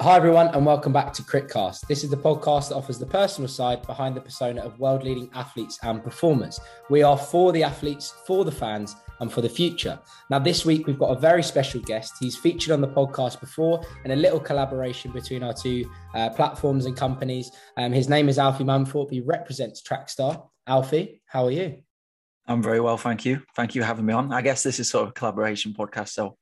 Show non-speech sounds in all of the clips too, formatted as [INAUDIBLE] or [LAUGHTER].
Hi, everyone, and welcome back to Crickcast. This is the podcast that offers the personal side behind the persona of world leading athletes and performers. We are for the athletes, for the fans, and for the future. Now, this week we've got a very special guest. He's featured on the podcast before in a little collaboration between our two uh, platforms and companies. Um, his name is Alfie Manthorpe. He represents Trackstaa. Alfie, how are you? I'm very well, thank you. Thank you for having me on. I guess this is sort of a collaboration podcast, so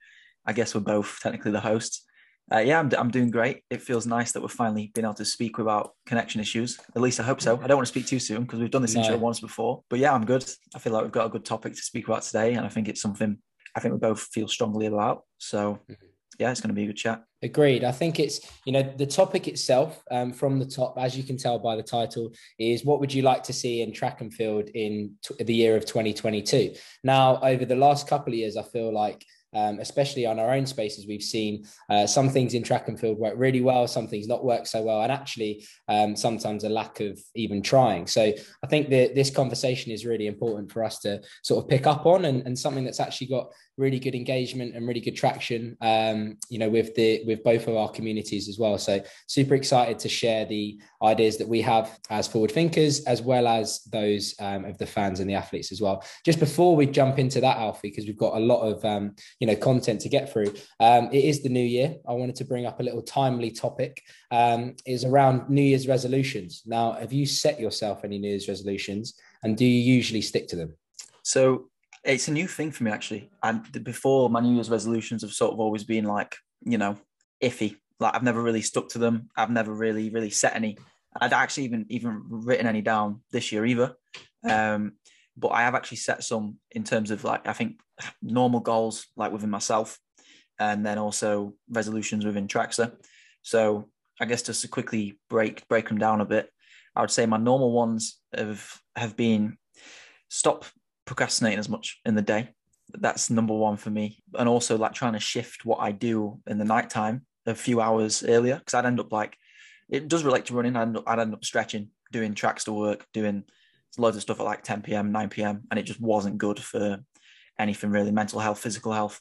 I guess we're both technically the hosts uh, yeah, I'm, I'm doing great. It feels nice that we're finally being able to speak without connection issues. At least I hope so. I don't want to speak too soon because we've done this no. intro once before. But yeah, I'm good. I feel like we've got a good topic to speak about today, and I think it's something I think we both feel strongly about. So mm-hmm. yeah, it's going to be a good chat. Agreed. I think it's you know the topic itself um, from the top, as you can tell by the title, is what would you like to see in track and field in t- the year of 2022. Now, over the last couple of years, I feel like um, especially on our own spaces, we've seen uh, some things in track and field work really well, some things not work so well, and actually um, sometimes a lack of even trying. So I think that this conversation is really important for us to sort of pick up on and, and something that's actually got really good engagement and really good traction um, you know with the with both of our communities as well. So super excited to share the ideas that we have as forward thinkers as well as those um, of the fans and the athletes as well. Just before we jump into that alfie because we've got a lot of um, you know content to get through um, it is the new year. I wanted to bring up a little timely topic um, is around new year's resolutions. Now have you set yourself any new year's resolutions and do you usually stick to them? So it's a new thing for me actually. And before my New Year's resolutions have sort of always been like, you know, iffy. Like I've never really stuck to them. I've never really, really set any. I'd actually even even written any down this year either. Um, but I have actually set some in terms of like I think normal goals like within myself, and then also resolutions within Trackstaa. So I guess just to quickly break break them down a bit, I would say my normal ones have have been stop procrastinating as much in the day. That's number one for me. And also like trying to shift what I do in the nighttime a few hours earlier. Cause I'd end up like, it does relate to running. I'd end up, I'd end up stretching, doing Trackstaa work, doing loads of stuff at like 10 p.m., 9 p.m. And it just wasn't good for anything really mental health, physical health.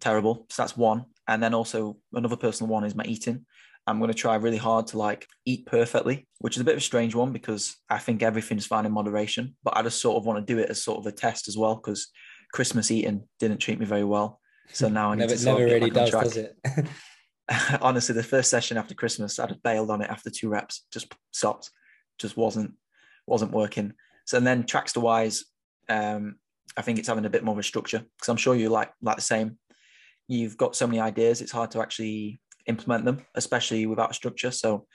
Terrible. So that's one. And then also another personal one is my eating. I'm going to try really hard to like eat perfectly, which is a bit of a strange one because I think everything's fine in moderation. But I just sort of want to do it as sort of a test as well because Christmas eating didn't treat me very well. So now I need never, to never really does, does it? [LAUGHS] [LAUGHS] Honestly, the first session after Christmas, I just bailed on it after two reps, just stopped, just wasn't wasn't working. So and then Trackstaa wise, um, I think it's having a bit more of a structure because I'm sure you like like the same. You've got so many ideas; it's hard to actually implement them, especially without a structure. So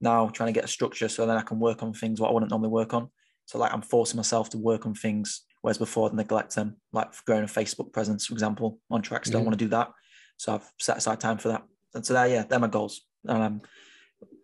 now trying to get a structure so then I can work on things what I wouldn't normally work on. So like I'm forcing myself to work on things, whereas before I'd neglect them, like growing a Facebook presence, for example, on tracks. Mm-hmm. Don't want to do that. So I've set aside time for that. And so there, yeah, they're my goals. And I'm,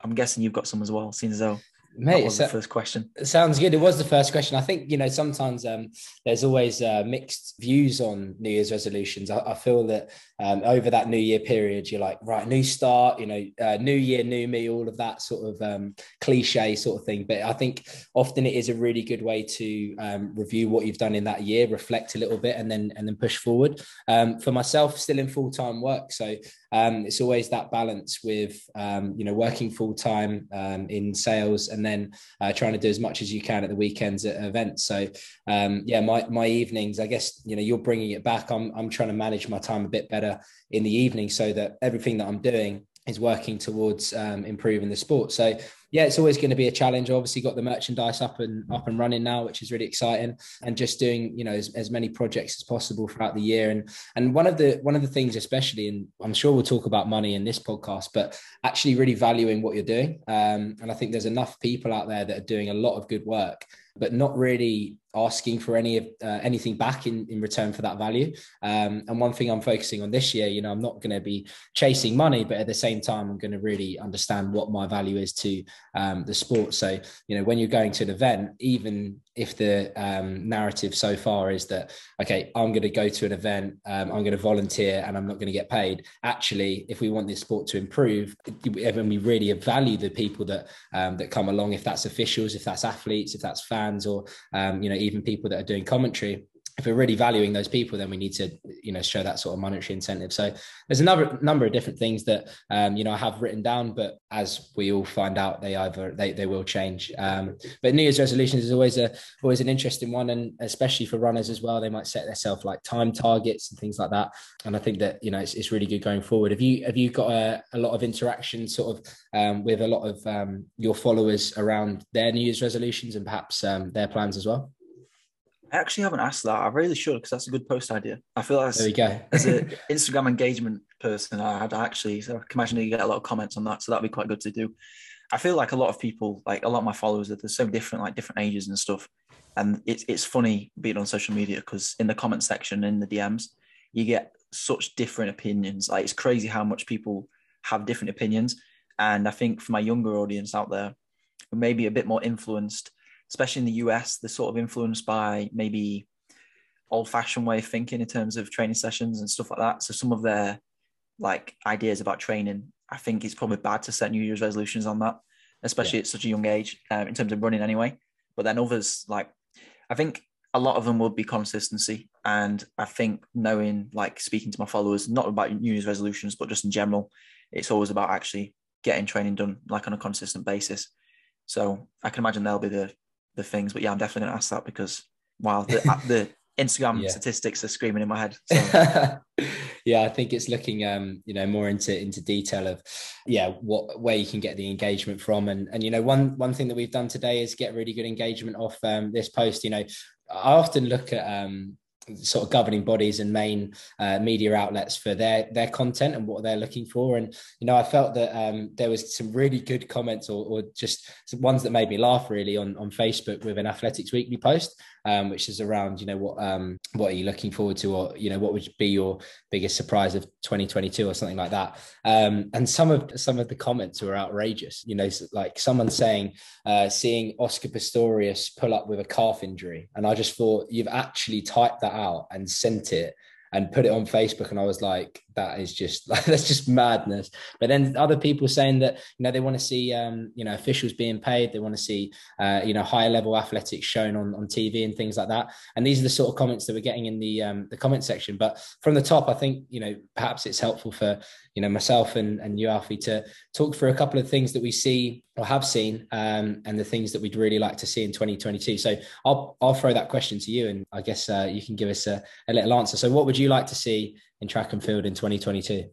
I'm guessing you've got some as well, seeing as though Mate, that was the first question. Sounds good. It was the first question. I think you know sometimes um, there's always uh, mixed views on New Year's resolutions. I, I feel that um, over that New Year period, you're like, right, new start. You know, uh, new year, new me. All of that sort of um, cliche sort of thing. But I think often it is a really good way to um, review what you've done in that year, reflect a little bit, and then and then push forward. Um, for myself, still in full time work, so um, it's always that balance with you know working full time in sales and then uh, trying to do as much as you can at the weekends at events. So um, yeah, my my evenings, I guess you know you're bringing it back. I'm I'm trying to manage my time a bit better in the evening so that everything that I'm doing is working towards um, improving the sport. So yeah, it's always going to be a challenge. Obviously, got the merchandise up and up and running now, which is really exciting, and just doing you know as, as many projects as possible throughout the year. And and one of the one of the things, especially, and I'm sure we'll talk about money in this podcast, but actually really valuing what you're doing. Um, and I think there's enough people out there that are doing a lot of good work, but not really asking for any of uh, anything back in, in return for that value. Um, and one thing I'm focusing on this year, you know, I'm not going to be chasing money, but at the same time, I'm going to really understand what my value is to um, the sport. So, you know, when you're going to an event, even if the um, narrative so far is that, okay, I'm going to go to an event, um, I'm going to volunteer and I'm not going to get paid. Actually, if we want this sport to improve, when we really value the people that, um, that come along, if that's officials, if that's athletes, if that's fans, or, um, you know, even people that are doing commentary, if we're really valuing those people, then we need to you know show that sort of monetary incentive. So there's another number of different things that um, you know I have written down, but as we all find out, they either they, they will change. Um, but New Year's resolutions is always a always an interesting one, and especially for runners as well, they might set themselves like time targets and things like that. And I think that you know it's, it's really good going forward. Have you have you got a, a lot of interaction sort of um, with a lot of um, your followers around their New Year's resolutions and perhaps um, their plans as well? I actually haven't asked that. I really should because that's a good post idea. I feel like there you go. as an [LAUGHS] Instagram engagement person, I'd actually so I can imagine you get a lot of comments on that, so that'd be quite good to do. I feel like a lot of people, like a lot of my followers, that they're so different, like different ages and stuff. And it's it's funny being on social media because in the comment section in the DMs, you get such different opinions. Like it's crazy how much people have different opinions. And I think for my younger audience out there, who may be a bit more influenced, especially in the US, they're sort of influenced by maybe old-fashioned way of thinking in terms of training sessions and stuff like that. So some of their like ideas about training, I think it's probably bad to set New Year's resolutions on that, especially yeah. at such a young age um, in terms of running anyway. But then others, like I think a lot of them would be consistency. And I think knowing, like speaking to my followers, not about New Year's resolutions, but just in general, it's always about actually getting training done like on a consistent basis. So I can imagine they'll be the the things. But yeah, I'm definitely gonna ask that because while the the [LAUGHS] Instagram yeah. statistics are screaming in my head. So. [LAUGHS] yeah, I think it's looking um, you know, more into into detail of yeah, what where you can get the engagement from. And and you know, one one thing that we've done today is get really good engagement off um, this post. You know, I often look at um sort of governing bodies and main uh, media outlets for their their content and what they're looking for. And you know i felt that um, there was some really good comments or, or just ones that made me laugh really on on facebook with an athletics weekly post um, which is around you know what um, what are you looking forward to or you know what would be your biggest surprise of 2022 or something like that? Um, and some of some of the comments were outrageous you know like someone saying uh, seeing oscar pistorius pull up with a calf injury. And i just thought you've actually typed that out and sent it and put it on Facebook. And I was like, that is just like, [LAUGHS] that's just madness. But then other people saying that, you know, they want to see, um, you know, officials being paid. They want to see, uh, you know, higher level athletics shown on, on TV and things like that. And these are the sort of comments that we're getting in the, um, the comment section. But from the top, I think, you know, perhaps it's helpful for, you know, myself and, and you, Alfie, to talk through a couple of things that we see or have seen um, and the things that we'd really like to see in 2022. So I'll, I'll throw that question to you and I guess uh, you can give us a, a little answer. So what would you like to see in track and field in 2022?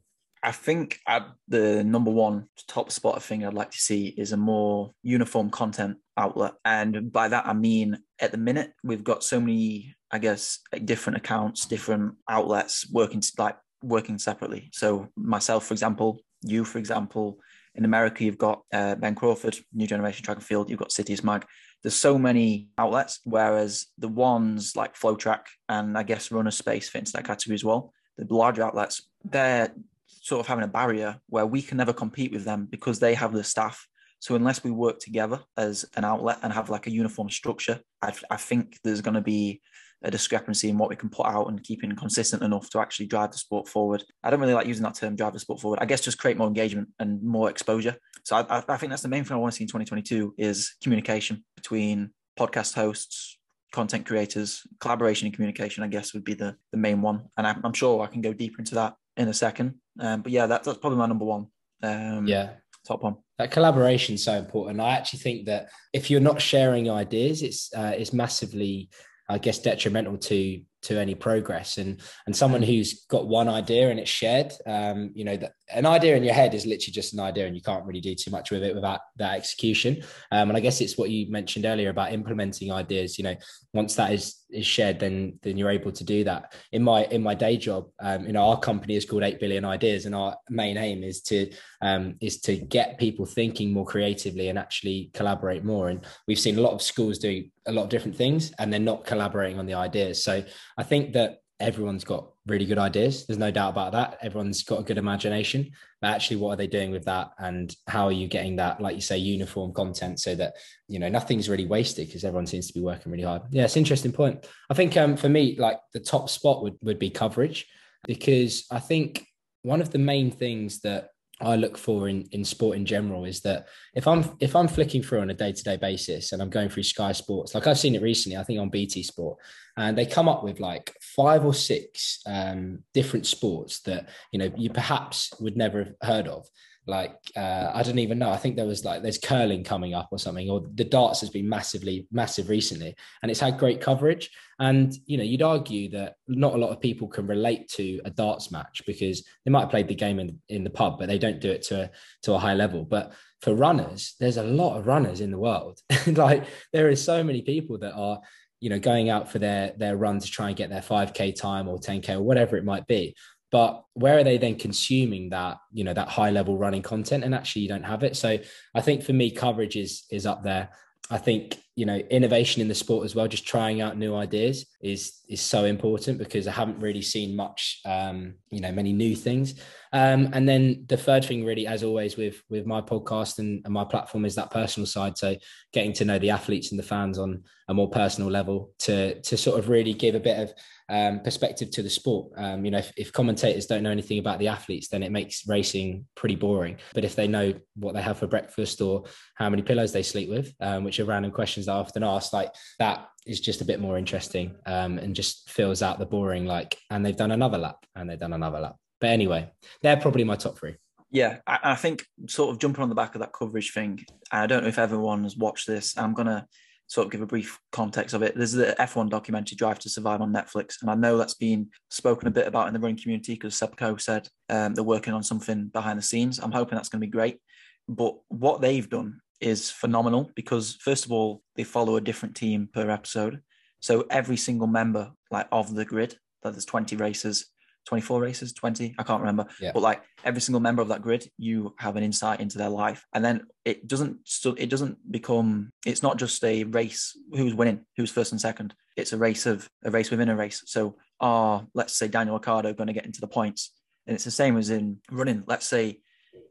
I think at the number one top spot thing I'd like to see is a more uniform content outlet. And by that, I mean, at the minute, we've got so many, I guess, different accounts, different outlets working to like working separately. So myself, for example, you, for example, in America, you've got uh, Ben Crawford, New Generation Track and Field, you've got Citius Mag. There's so many outlets, whereas the ones like FloTrack and I guess RunnerSpace fit into that category as well the larger outlets, they're sort of having a barrier where we can never compete with them because they have the staff. So unless we work together as an outlet and have like a uniform structure, I, I think there's going to be a discrepancy in what we can put out and keeping consistent enough to actually drive the sport forward. I don't really like using that term, drive the sport forward. I guess just create more engagement and more exposure. So I, I think that's the main thing I want to see in 2022 is communication between podcast hosts, content creators, collaboration and communication, I guess, would be the, the main one. And I'm, I'm sure I can go deeper into that in a second. Um, but yeah, that, that's probably my number one. Um, yeah. Top one. That collaboration is so important. I actually think that if you're not sharing ideas, it's uh, it's massively, I guess, detrimental to to any progress. And and someone who's got one idea and it's shared um you know that an idea in your head is literally just an idea and you can't really do too much with it without that execution. Um and i guess it's what you mentioned earlier about implementing ideas you know once that is is shared then then you're able to do that. In my in my day job um you know our company is called 8 billion ideas and our main aim is to um is to get people thinking more creatively and actually collaborate more. And we've seen a lot of schools doing a lot of different things and they're not collaborating on the ideas. So I think that everyone's got really good ideas. There's no doubt about that. Everyone's got a good imagination. But actually, what are they doing with that? And how are you getting that, like you say, uniform content so that, you know, nothing's really wasted because everyone seems to be working really hard. Yeah, it's an interesting point. I think um, for me, like the top spot would, would be coverage because I think one of the main things that I look for in, in sport in general is that if I'm if I'm flicking through on a day to day basis and I'm going through Sky Sports, like I've seen it recently, I think on BT Sport, and they come up with like five or six um, different sports that you know you perhaps would never have heard of like uh, I don't even know. I think there was like there's curling coming up or something, or the darts has been massively massive recently, and it's had great coverage. And you know, you'd argue that not a lot of people can relate to a darts match because they might have played the game in, in the pub, but they don't do it to a, to a high level. But for runners, there's a lot of runners in the world. [LAUGHS] like there is so many people that are you know going out for their their run to try and get their 5k time or 10k or whatever it might be but where are they then consuming that you know that high level running content? And actually you don't have it. So i think for me coverage is is up there. I think you know innovation in the sport as well just trying out new ideas is is so important because i haven't really seen much um you know many new things um and then the third thing really as always with with my podcast and, and my platform is that personal side so getting to know the athletes and the fans on a more personal level to to sort of really give a bit of um, perspective to the sport. Um, you know, if, if, commentators don't know anything about the athletes, then it makes racing pretty boring. But if they know what they have for breakfast or how many pillows they sleep with, um, which are random questions I often ask, like that is just a bit more interesting um, and just fills out the boring. Like, and they've done another lap, and they've done another lap. But anyway, they're probably my top three. Yeah, I, I think sort of jumping on the back of that coverage thing. I don't know if everyone has watched this. I'm gonna sort of give a brief context of it. There's the F1 documentary Drive to Survive on Netflix, and I know that's been spoken a bit about in the running community because Seb Coe said um, they're working on something behind the scenes. I'm hoping that's going to be great. But what they've done is phenomenal because first of all, they follow a different team per episode. So every single member like of the grid, that there's 20 races, 24 races 20 i can't remember yeah. but like every single member of that grid you have an insight into their life. And then it doesn't so it doesn't become it's not just a race who's winning who's first and second. It's a race of a race within a race. So are let's say daniel ricciardo going to get into the points? And it's the same as in running. Let's say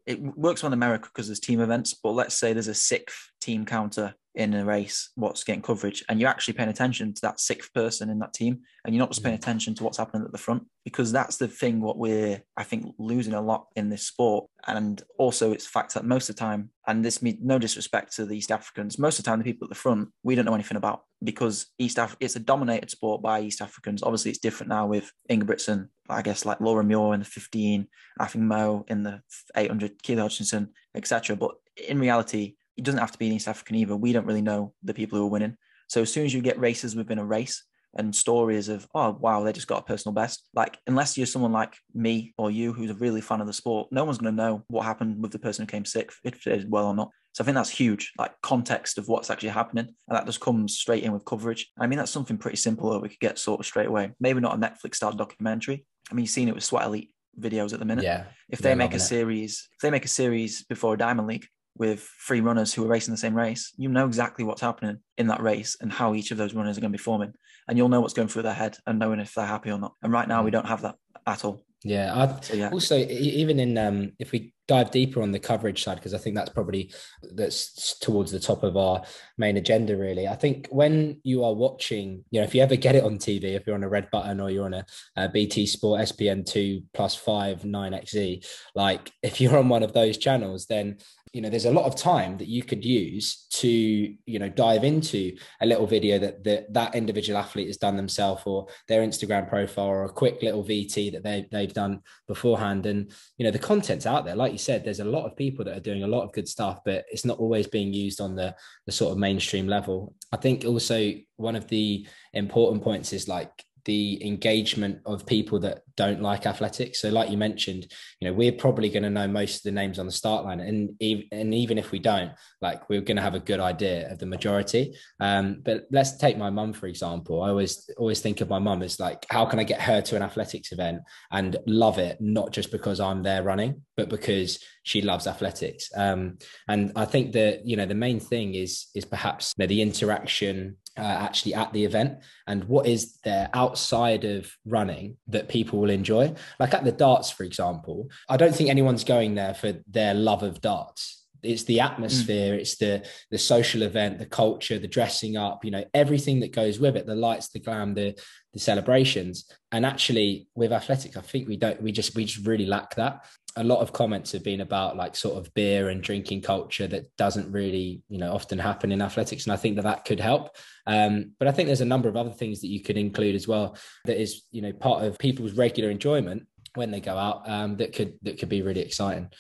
it works on America because there's team events, but let's say there's a sixth team counter in a race, what's getting coverage, and you're actually paying attention to that sixth person in that team, and you're not just paying mm. attention to what's happening at the front, because that's the thing what we're, I think, losing a lot in this sport. And also, it's the fact that most of the time, and this means no disrespect to the East Africans, most of the time, the people at the front, we don't know anything about because East Af- it's a dominated sport by East Africans. Obviously, it's different now with Ingebrigtsen, I guess, like Laura Muir in the 15, I think Mo in the 800, Keely Hodgkinson, etc. But in reality, it doesn't have to be in East African either. We don't really know the people who are winning. So as soon as you get races within a race and stories of, oh, wow, they just got a personal best, like, unless you're someone like me or you who's a really fan of the sport, no one's going to know what happened with the person who came sixth, if they did well or not. So I think that's huge, like context of what's actually happening. And that just comes straight in with coverage. I mean, that's something pretty simple that we could get sort of straight away. Maybe not a Netflix style documentary. I mean, you've seen it with Sweat Elite videos at the minute. Yeah. If they make a series, if they make a series before a Diamond League, with three runners who are racing the same race, you know exactly what's happening in that race and how each of those runners are going to be forming. And you'll know what's going through their head and knowing if they're happy or not. And right now, we mm. don't have that at all. Yeah. So, yeah. Also, even in um, if we dive deeper on the coverage side, because I think that's probably that's towards the top of our main agenda. Really, I think when you are watching, you know, if you ever get it on TV, if you're on a red button or you're on a, a BT Sport SPN two plus five nine XZ, like if you're on one of those channels, then you know there's a lot of time that you could use to you know dive into a little video that that, that individual athlete has done themselves or their instagram profile or a quick little vt that they, they've done beforehand. And you know the content's out there. Like you said there's a lot of people that are doing a lot of good stuff but it's not always being used on the the sort of mainstream level. I think also one of the important points is like the engagement of people that don't like athletics. So, like you mentioned, you know, we're probably going to know most of the names on the start line, and even, and even if we don't, like, we're going to have a good idea of the majority. Um, but let's take my mum for example. I always always think of my mum as like, how can I get her to an athletics event and love it, not just because I'm there running, but because she loves athletics. Um, and I think that you know the main thing is is perhaps you know, the interaction uh, actually at the event and what is there outside of running that people will enjoy like at the darts for example i don't think anyone's going there for their love of darts it's the atmosphere, mm. it's the the social event, the culture, the dressing up, you know, everything that goes with it, the lights, the glam, the the celebrations. And actually with athletic I think we don't we just we just really lack that. A lot of comments have been about like sort of beer and drinking culture that doesn't really, you know, often happen in athletics. And I think that that could help. Um, but I think there's a number of other things that you could include as well that is, you know, part of people's regular enjoyment when they go out um, that could that could be really exciting.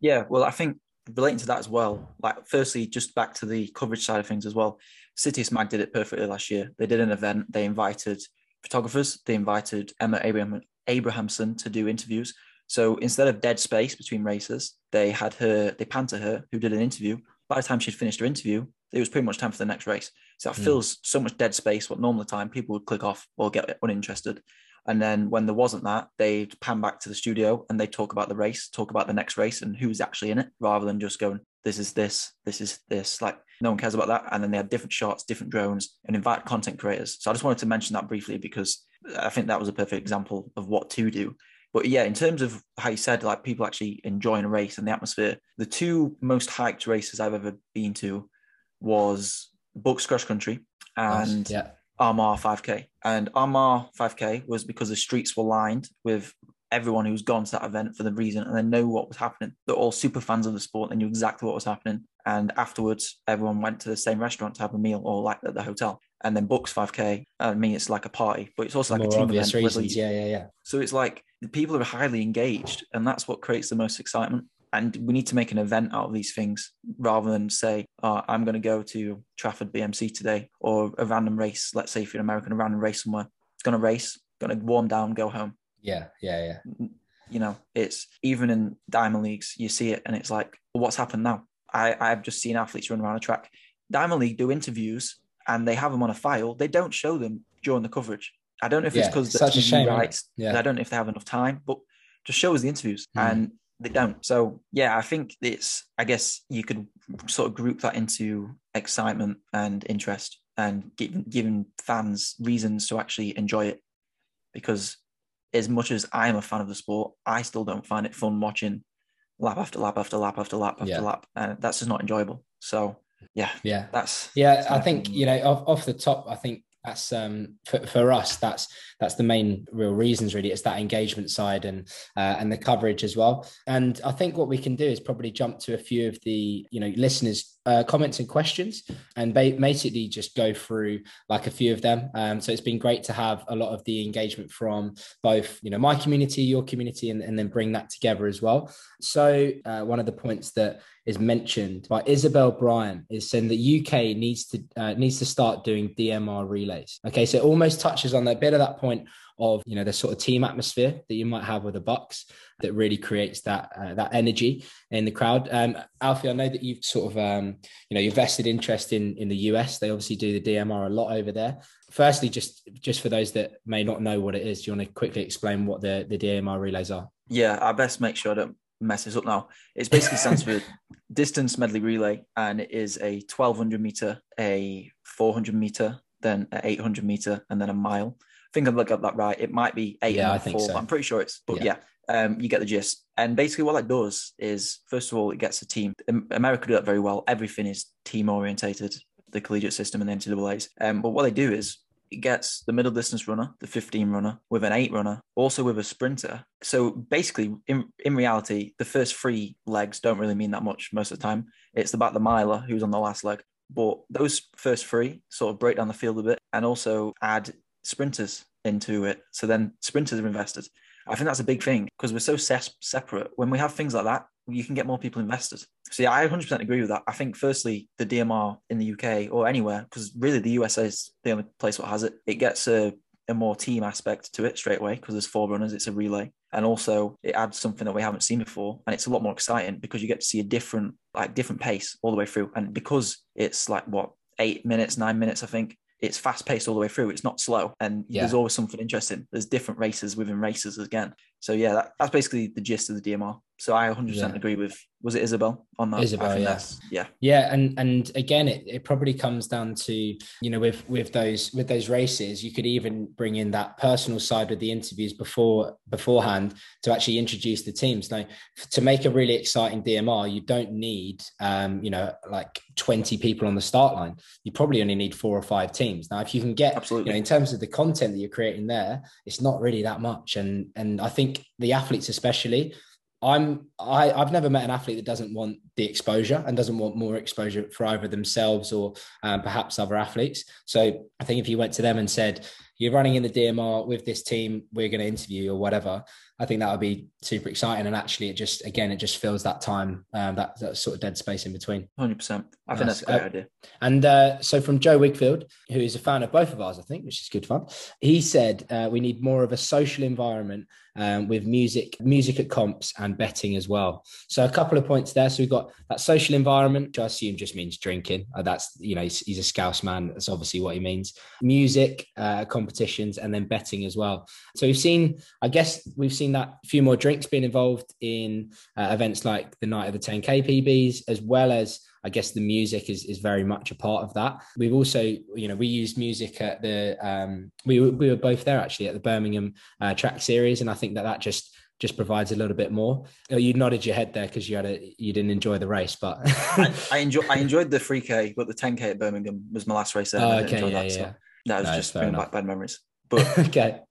Yeah, well, I think relating to that as well. Like, firstly, just back to the coverage side of things as well. Citius Mag did it perfectly last year. They did an event. They invited photographers. They invited Emma Abraham Abrahamson to do interviews. So instead of dead space between races, they had her. They panned to her, who did an interview. By the time she'd finished her interview, it was pretty much time for the next race. So that mm. fills so much dead space. What normal time people would click off or get uninterested. And then when there wasn't that, they'd pan back to the studio and they'd talk about the race, talk about the next race and who's actually in it, rather than just going, this is this, this is this. Like no one cares about that. And then they had different shots, different drones, and invite content creators. So I just wanted to mention that briefly because I think that was a perfect example of what to do. But yeah, in terms of how you said, like people actually enjoying a race and the atmosphere, the two most hyped races I've ever been to was BUCS Cross Country and yeah. Armagh 5K. And Armagh 5K was because the streets were lined with everyone who's gone to that event for the reason and they know what was happening. They're all super fans of the sport. They knew exactly what was happening. And afterwards, everyone went to the same restaurant to have a meal or like at the hotel. And then books 5K, I mean, it's like a party, but it's also like More a team obvious event. Reasons. Yeah, yeah, yeah. So it's like the people are highly engaged, and that's what creates the most excitement. And we need to make an event out of these things rather than say oh, i'm going to go to trafford bmc today or a random race. Let's say if you're an american a random race somewhere. It's going to race going to warm down go home. Yeah yeah yeah. You know it's even in diamond leagues you see it and it's like well, what's happened now? I i've just seen athletes run around a track. Diamond league do interviews and they have them on a file they don't show them during the coverage i don't know if yeah, it's because the such a shame rights yeah. i don't know if they have enough time but just show us the interviews mm. and they don't. So yeah, I think it's. I guess you could sort of group that into excitement and interest, and giving giving fans reasons to actually enjoy it. Because as much as I am a fan of the sport, I still don't find it fun watching lap after lap after lap after lap after yeah. lap, and that's just not enjoyable. So yeah, yeah, that's yeah. I think you know off, off the top, I think that's um, for, for us that's that's the main real reasons really it's that engagement side and uh, and the coverage as well. And i think what we can do is probably jump to a few of the you know listeners uh, comments and questions and ba- basically just go through like a few of them. Um, so it's been great to have a lot of the engagement from both you know my community your community and, and then bring that together as well. So uh, one of the points that is mentioned by Isabel Bryan is saying that UK needs to uh, needs to start doing DMR relays. Okay, so it almost touches on that bit of that point of you know the sort of team atmosphere that you might have with the BUCS that really creates that uh, that energy in the crowd. Um, Alfie, I know that you've sort of um, you know you've vested interest in in the US. They obviously do the DMR a lot over there. Firstly, just just for those that may not know what it is, do you want to quickly explain what the the DMR relays are? Yeah, I best make sure I don't mess this up now. It basically stands for [LAUGHS] distance medley relay, and it is a 1200 meter, a 400 meter, then a 800 meter, and then a mile. I think I've got that right. It might be eight yeah, and I think four. So. I'm pretty sure it's, but yeah. yeah. Um, you get the gist. And basically, what that does is, first of all, it gets a team. America do that very well. Everything is team orientated, the collegiate system and the NCAA's. Um, but what they do is gets the middle distance runner, the 15 runner, with an eight runner, also with a sprinter. So basically, in, in reality, the first three legs don't really mean that much most of the time. It's about the miler who's on the last leg. But those first three sort of break down the field a bit and also add sprinters into it. So then sprinters are invested. I think that's a big thing because we're so separate. When we have things like that, you can get more people invested. So yeah, I 100% agree with that. I think firstly, the DMR in the UK or anywhere, because really the USA is the only place that has it. It gets a, a more team aspect to it straight away because there's four runners. It's a relay, and also it adds something that we haven't seen before, and it's a lot more exciting because you get to see a different like different pace all the way through, and because it's like what eight minutes, nine minutes, I think it's fast paced all the way through. It's not slow, and yeah. there's always something interesting. There's different races within races again. So yeah, that, that's basically the gist of the DMR. So I 100% yeah. agree with was it Isabel on that? Isabel, yeah, yeah, yeah, and and again, it, it probably comes down to you know with with those with those races, you could even bring in that personal side of the interviews before beforehand to actually introduce the teams. Now, to make a really exciting DMR, you don't need um, you know like 20 people on the start line. You probably only need four or five teams. Now, if you can get absolutely you know, in terms of the content that you're creating there, it's not really that much, and and I think the athletes especially I'm I, I've never met an athlete that doesn't want the exposure and doesn't want more exposure for either themselves or um, perhaps other athletes. So I think if you went to them and said, "You're running in the DMR with this team, we're going to interview or whatever," I think that would be super exciting. And actually, it just again, it just fills that time, um, that, that sort of dead space in between. Hundred percent. I think that's a great uh, idea. And uh, so, from Joe Wigfield, who is a fan of both of ours, I think, which is good fun. He said uh, we need more of a social environment um, with music, music at comps, and betting as well. So, a couple of points there. So, we've got that social environment, which I assume just means drinking. Uh, that's you know, he's, he's, a Scouse man. That's obviously what he means. Music uh, competitions, and then betting as well. So, we've seen, I guess, we've seen seen that a few more drinks being involved in uh, events like the night of the 10k PBs, as well as I guess the music is, is very much a part of that. We've also, you know, we used music at the, um, we, we were both there actually at the Birmingham uh, track series. And I think that that just, just provides a little bit more. Oh, you nodded your head there because you had a you didn't enjoy the race, but I, I [LAUGHS] enjoy I enjoyed the 3K, but the 10K at Birmingham was my last race there. Oh, okay, yeah, that, yeah. So that was no, just bringing back bad memories. But [LAUGHS] okay,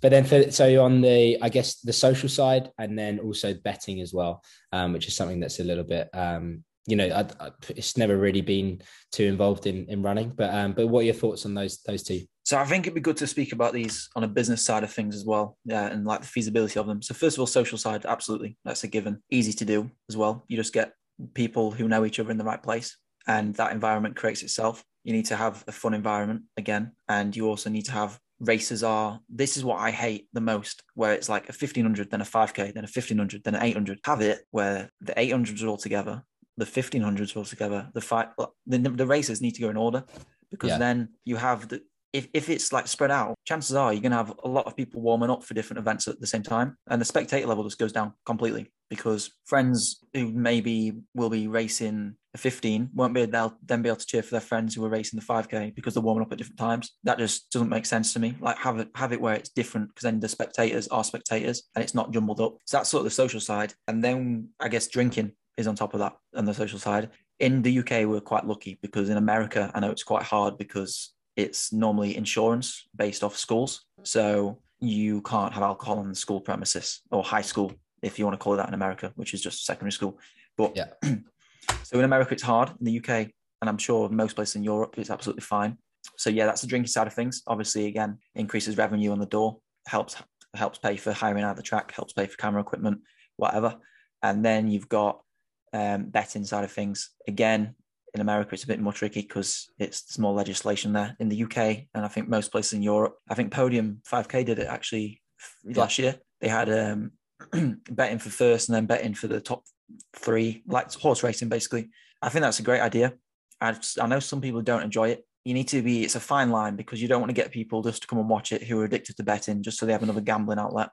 but then for so on the i guess the social side and then also betting as well um, which is something that's a little bit um, you know I, I, it's never really been too involved in in running. But um but what are your thoughts on those those two? So i think it'd be good to speak about these on a business side of things as well yeah and like the feasibility of them. So first of all social side absolutely that's a given. Easy to do as well. You just get people who know each other in the right place and that environment creates itself. You need to have a fun environment again and you also need to have races are this is what I hate the most, where it's like a 1500, then a 5k, then a 1500, then an 800. Have it where the 800s are all together, the 1500s are all together, the five, the, the races need to go in order because yeah. then you have the, if, if it's like spread out, chances are you're going to have a lot of people warming up for different events at the same time. And the spectator level just goes down completely because friends who maybe will be racing a 15 won't be they'll then be able to cheer for their friends who are racing the 5k because they're warming up at different times. That just doesn't make sense to me. Like have it have it where it's different because then the spectators are spectators and it's not jumbled up. So that's sort of the social side and then i guess drinking is on top of that and the social side. In the uk we're quite lucky because in america i know it's quite hard because it's normally insurance based off schools so you can't have alcohol on the school premises or high school if you want to call it that in america which is just secondary school but yeah [CLEARS THROAT] So in America, it's hard. In the UK, and I'm sure most places in Europe, it's absolutely fine. So yeah, that's the drinking side of things. Obviously, again, increases revenue on the door, helps helps pay for hiring out the track, helps pay for camera equipment, whatever. And then you've got um, betting side of things. Again, in America, it's a bit more tricky because it's more legislation there. In the UK, and I think most places in Europe, I think Podium 5K did it actually yeah. last year. They had um, [CLEARS THROAT] betting for first and then betting for the top three, like horse racing, basically. I think that's a great idea. I, I know some people don't enjoy it. You need to be, it's a fine line because you don't want to get people just to come and watch it who are addicted to betting just so they have another gambling outlet.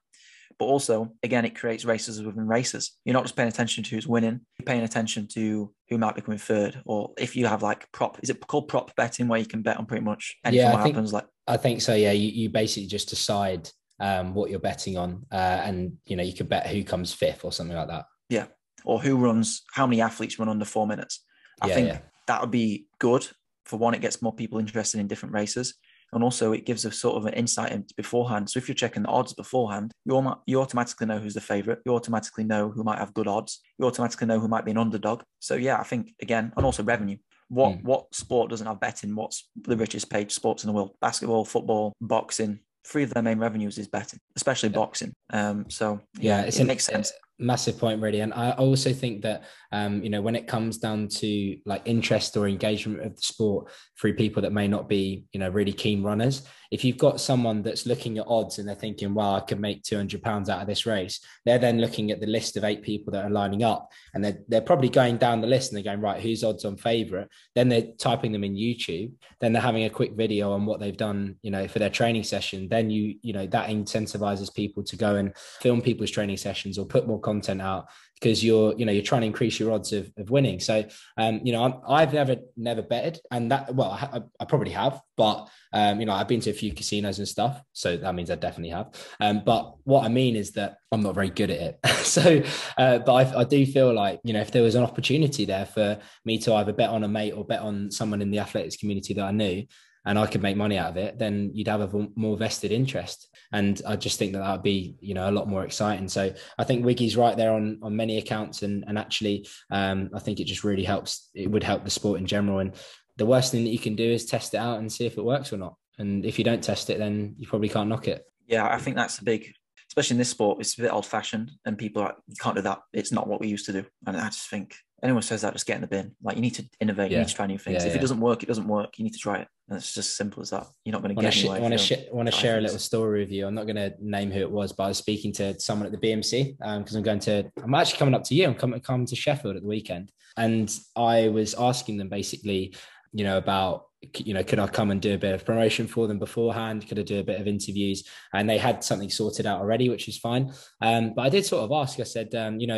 But also, again, it creates races within races. You're not just paying attention to who's winning, you're paying attention to who might be coming third. Or if you have like prop, is it called prop betting where you can bet on pretty much anything yeah, think, happens? Like I think so, yeah. You, you basically just decide um, what you're betting on, uh, and you know you could bet who comes fifth or something like that. Yeah, or who runs how many athletes run under four minutes. I yeah, think yeah. that would be good. For one, it gets more people interested in different races, and also it gives a sort of an insight into beforehand. So if you're checking the odds beforehand, you you automatically know who's the favorite. You automatically know who might have good odds. You automatically know who might be an underdog. So yeah, I think again, and also revenue. What mm. what sport doesn't have betting? What's the richest paid sports in the world? Basketball, football, boxing, three of their main revenues is betting, especially yeah. boxing. Um, so yeah, yeah it an, makes sense massive point really. And i also think that um, you know when it comes down to like interest or engagement of the sport through people that may not be you know really keen runners if you've got someone that's looking at odds and they're thinking well i could make 200 pounds out of this race they're then looking at the list of eight people that are lining up and they're, they're probably going down the list and they're going right who's odds on favorite? Then they're typing them in youtube then they're having a quick video on what they've done you know for their training session. Then you you know that incentivizes people to go and film people's training sessions or put more content out because you're you know you're trying to increase your odds of, of winning. So um you know i have never never betted and that well I, I probably have but um you know i've been to a few casinos and stuff. So that means i definitely have. Um but what i mean is that i'm not very good at it. [LAUGHS] So uh, but I, I do feel like you know if there was an opportunity there for me to either bet on a mate or bet on someone in the athletics community that i knew and I could make money out of it, then you'd have a more vested interest. And I just think that that would be, you know, a lot more exciting. So I think Wiggy's right there on on many accounts, and and actually, um, I think it just really helps. It would help the sport in general. And the worst thing that you can do is test it out and see if it works or not. And if you don't test it, then you probably can't knock it. Yeah, I think that's a big, especially in this sport. It's a bit old fashioned, and people are you can't do that. It's not what we used to do. And I just think anyone says that, just get in the bin. Like you need to innovate, yeah. you need to try new things. Yeah, if yeah. it doesn't work, it doesn't work. You need to try it. And it's just simple as that. You're not going to get sh- anywhere. I want to sh- want to share a little story with you. I'm not going to name who it was, but I was speaking to someone at the BMC because um, I'm going to. I'm actually coming up to you. I'm coming coming to Sheffield at the weekend, and I was asking them basically, you know, about you know, could I come and do a bit of promotion for them beforehand? Could I do a bit of interviews? And they had something sorted out already, which is fine. Um, but I did sort of ask. I said, um, you know,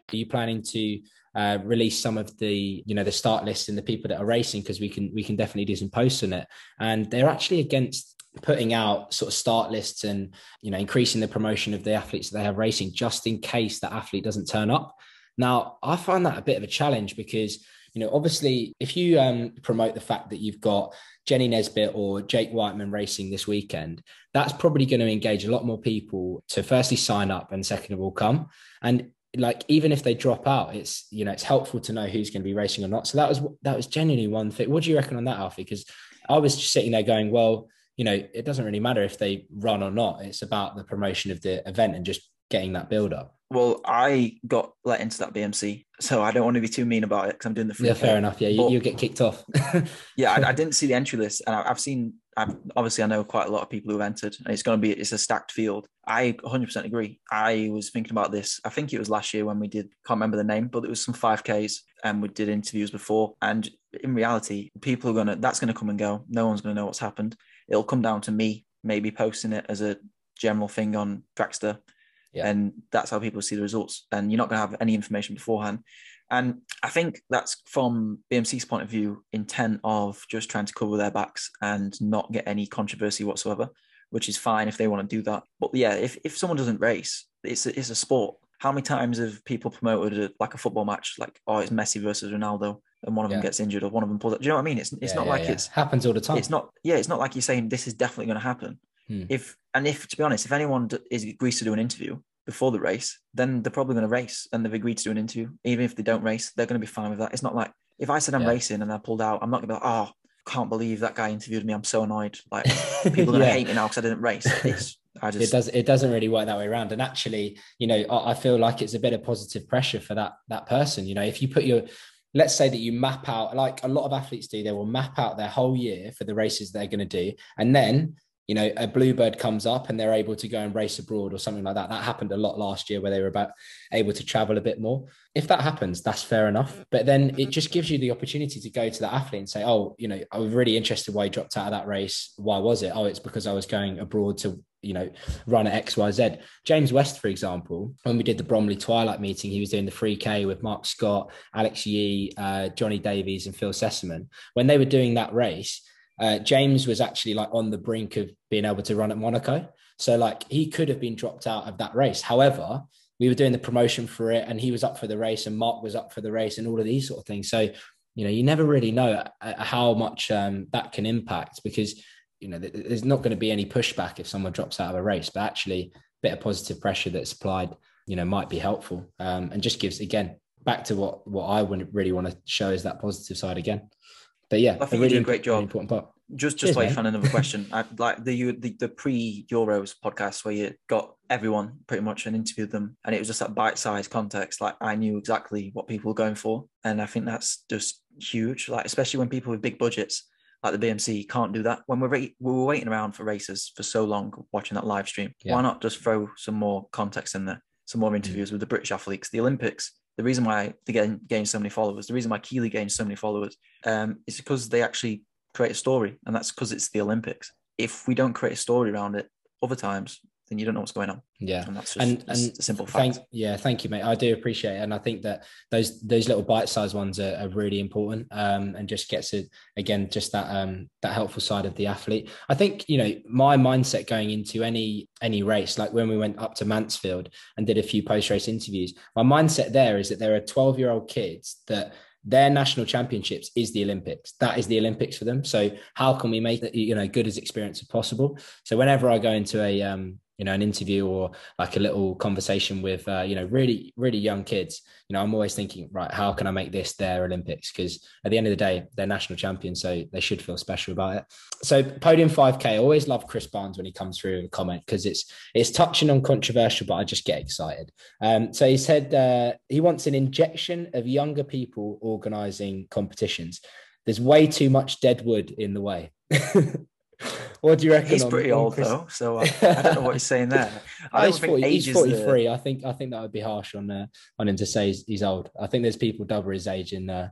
Are you planning to uh, release some of the you know the start list and the people that are racing? Because we can we can definitely do some posts on it. And they're actually against putting out sort of start lists and you know increasing the promotion of the athletes that they have racing just in case that athlete doesn't turn up. Now i find that a bit of a challenge because you know obviously if you um, promote the fact that you've got jenny nesbitt or jake wightman racing this weekend that's probably going to engage a lot more people to firstly sign up and second of all come. And like even if they drop out it's you know it's helpful to know who's going to be racing or not so that was that was genuinely one thing what do you reckon on that alfie because i was just sitting there going well you know, it doesn't really matter if they run or not. It's about the promotion of the event and just getting that build up. Well, I got let into that BMC, so I don't want to be too mean about it because I'm doing the free. Yeah, fair enough. Yeah, you, will get kicked off. [LAUGHS] yeah, I, I, didn't see the entry list, and I, have seen. I've, obviously, I know quite a lot of people who've entered, and it's going to be it's a stacked field. I 100% agree. I was thinking about this. I think it was last year when we did. Can't remember the name, but it was some 5Ks, and we did interviews before. And in reality, people are gonna. That's going to come and go. No one's going to know what's happened it'll come down to me maybe posting it as a general thing on Trackstaa. Yeah. And that's how people see the results. And you're not going to have any information beforehand. And I think that's from BMC's point of view, intent of just trying to cover their backs and not get any controversy whatsoever, which is fine if they want to do that. But yeah, if, if someone doesn't race, it's a, it's a sport. How many times have people promoted a, like a football match, like, oh, it's Messi versus Ronaldo? and one of yeah. them gets injured or one of them pulls up. Do you know what I mean? It's it's yeah, not yeah, like it's happens all the time. It's not yeah, it's not like you're saying this is definitely going to happen. Hmm. If and if to be honest, if anyone is agrees to do an interview before the race, then they're probably going to race and they've agreed to do an interview. Even if they don't race, they're going to be fine with that. It's not like if I said I'm racing and I pulled out, I'm not going to be like, oh, can't believe that guy interviewed me. I'm so annoyed. Like [LAUGHS] people are going to hate me now because I didn't race. It's I just, it does it doesn't really work that way around and actually you know I, I, feel like it's a bit of positive pressure for that that person you know if you put your let's say that you map out like a lot of athletes do they will map out their whole year for the races they're going to do and then you know a bluebird comes up and they're able to go and race abroad or something like that. That happened a lot last year where they were about able to travel a bit more. If that happens that's fair enough. But then it just gives you the opportunity to go to the athlete and say oh you know i was really interested why you dropped out of that race. Why was it? Oh it's because i was going abroad to you know, run at XYZ. James West, for example, when we did the Bromley Twilight meeting, he was doing the 3K with Mark Scott, Alex Yee, uh, Johnny Davies, and Phil Sesemann. When they were doing that race, uh, James was actually like on the brink of being able to run at Monaco. So, like, he could have been dropped out of that race. However, we were doing the promotion for it, and he was up for the race, and Mark was up for the race, and all of these sort of things. So, you know, you never really know uh, how much um, that can impact because you know, there's not going to be any pushback if someone drops out of a race, but actually, a bit of positive pressure that's applied, you know, might be helpful, um, and just gives again back to what what I would really want to show is that positive side again. But yeah, I think really you do a great job. Really important part. Just just Cheers, wait mate. for another [LAUGHS] question. I, like the the, the pre Euros podcast where you got everyone pretty much and interviewed them, and it was just that bite sized context. Like I knew exactly what people were going for, and I think that's just huge. Like especially when people with big budgets like the BMC can't do that. When we're wait- we were waiting around for races for so long watching that live stream, Yeah. why not just throw some more context in there, some more interviews mm. with the British athletes, the Olympics. The reason why they gain, gain so many followers, the reason why Keely gained so many followers, um, is because they actually create a story, and that's because it's the Olympics. If we don't create a story around it, other times, then you don't know what's going on, Yeah. and that's just and and a simple thank yeah thank you mate. I do appreciate it. And i think that those those little bite-sized ones are, are really important um and just gets it again just that um that helpful side of the athlete. I think you know my mindset going into any any race like when we went up to mansfield and did a few post-race interviews my mindset there is that there are 12 year old kids that their national championships is the olympics. That is the olympics for them. So how can we make it you know good as experience as possible? So whenever i go into a um you know an interview or like a little conversation with uh, you know really really young kids you know i'm always thinking right how can i make this their olympics? Because at the end of the day they're national champions so they should feel special about it. So podium 5k i always love chris barnes when he comes through and comment because it's it's touching on controversial but i just get excited. Um, so he said uh, he wants an injection of younger people organizing competitions. There's way too much dead wood in the way [LAUGHS] [LAUGHS] what do you reckon He's on- pretty on old Chris- though, so I, I [LAUGHS] don't know what he's saying there. I don't he's, think 40, age he's is the- 43. I think I think that would be harsh on uh, on him to say he's, he's old. I think there's people double his age in uh,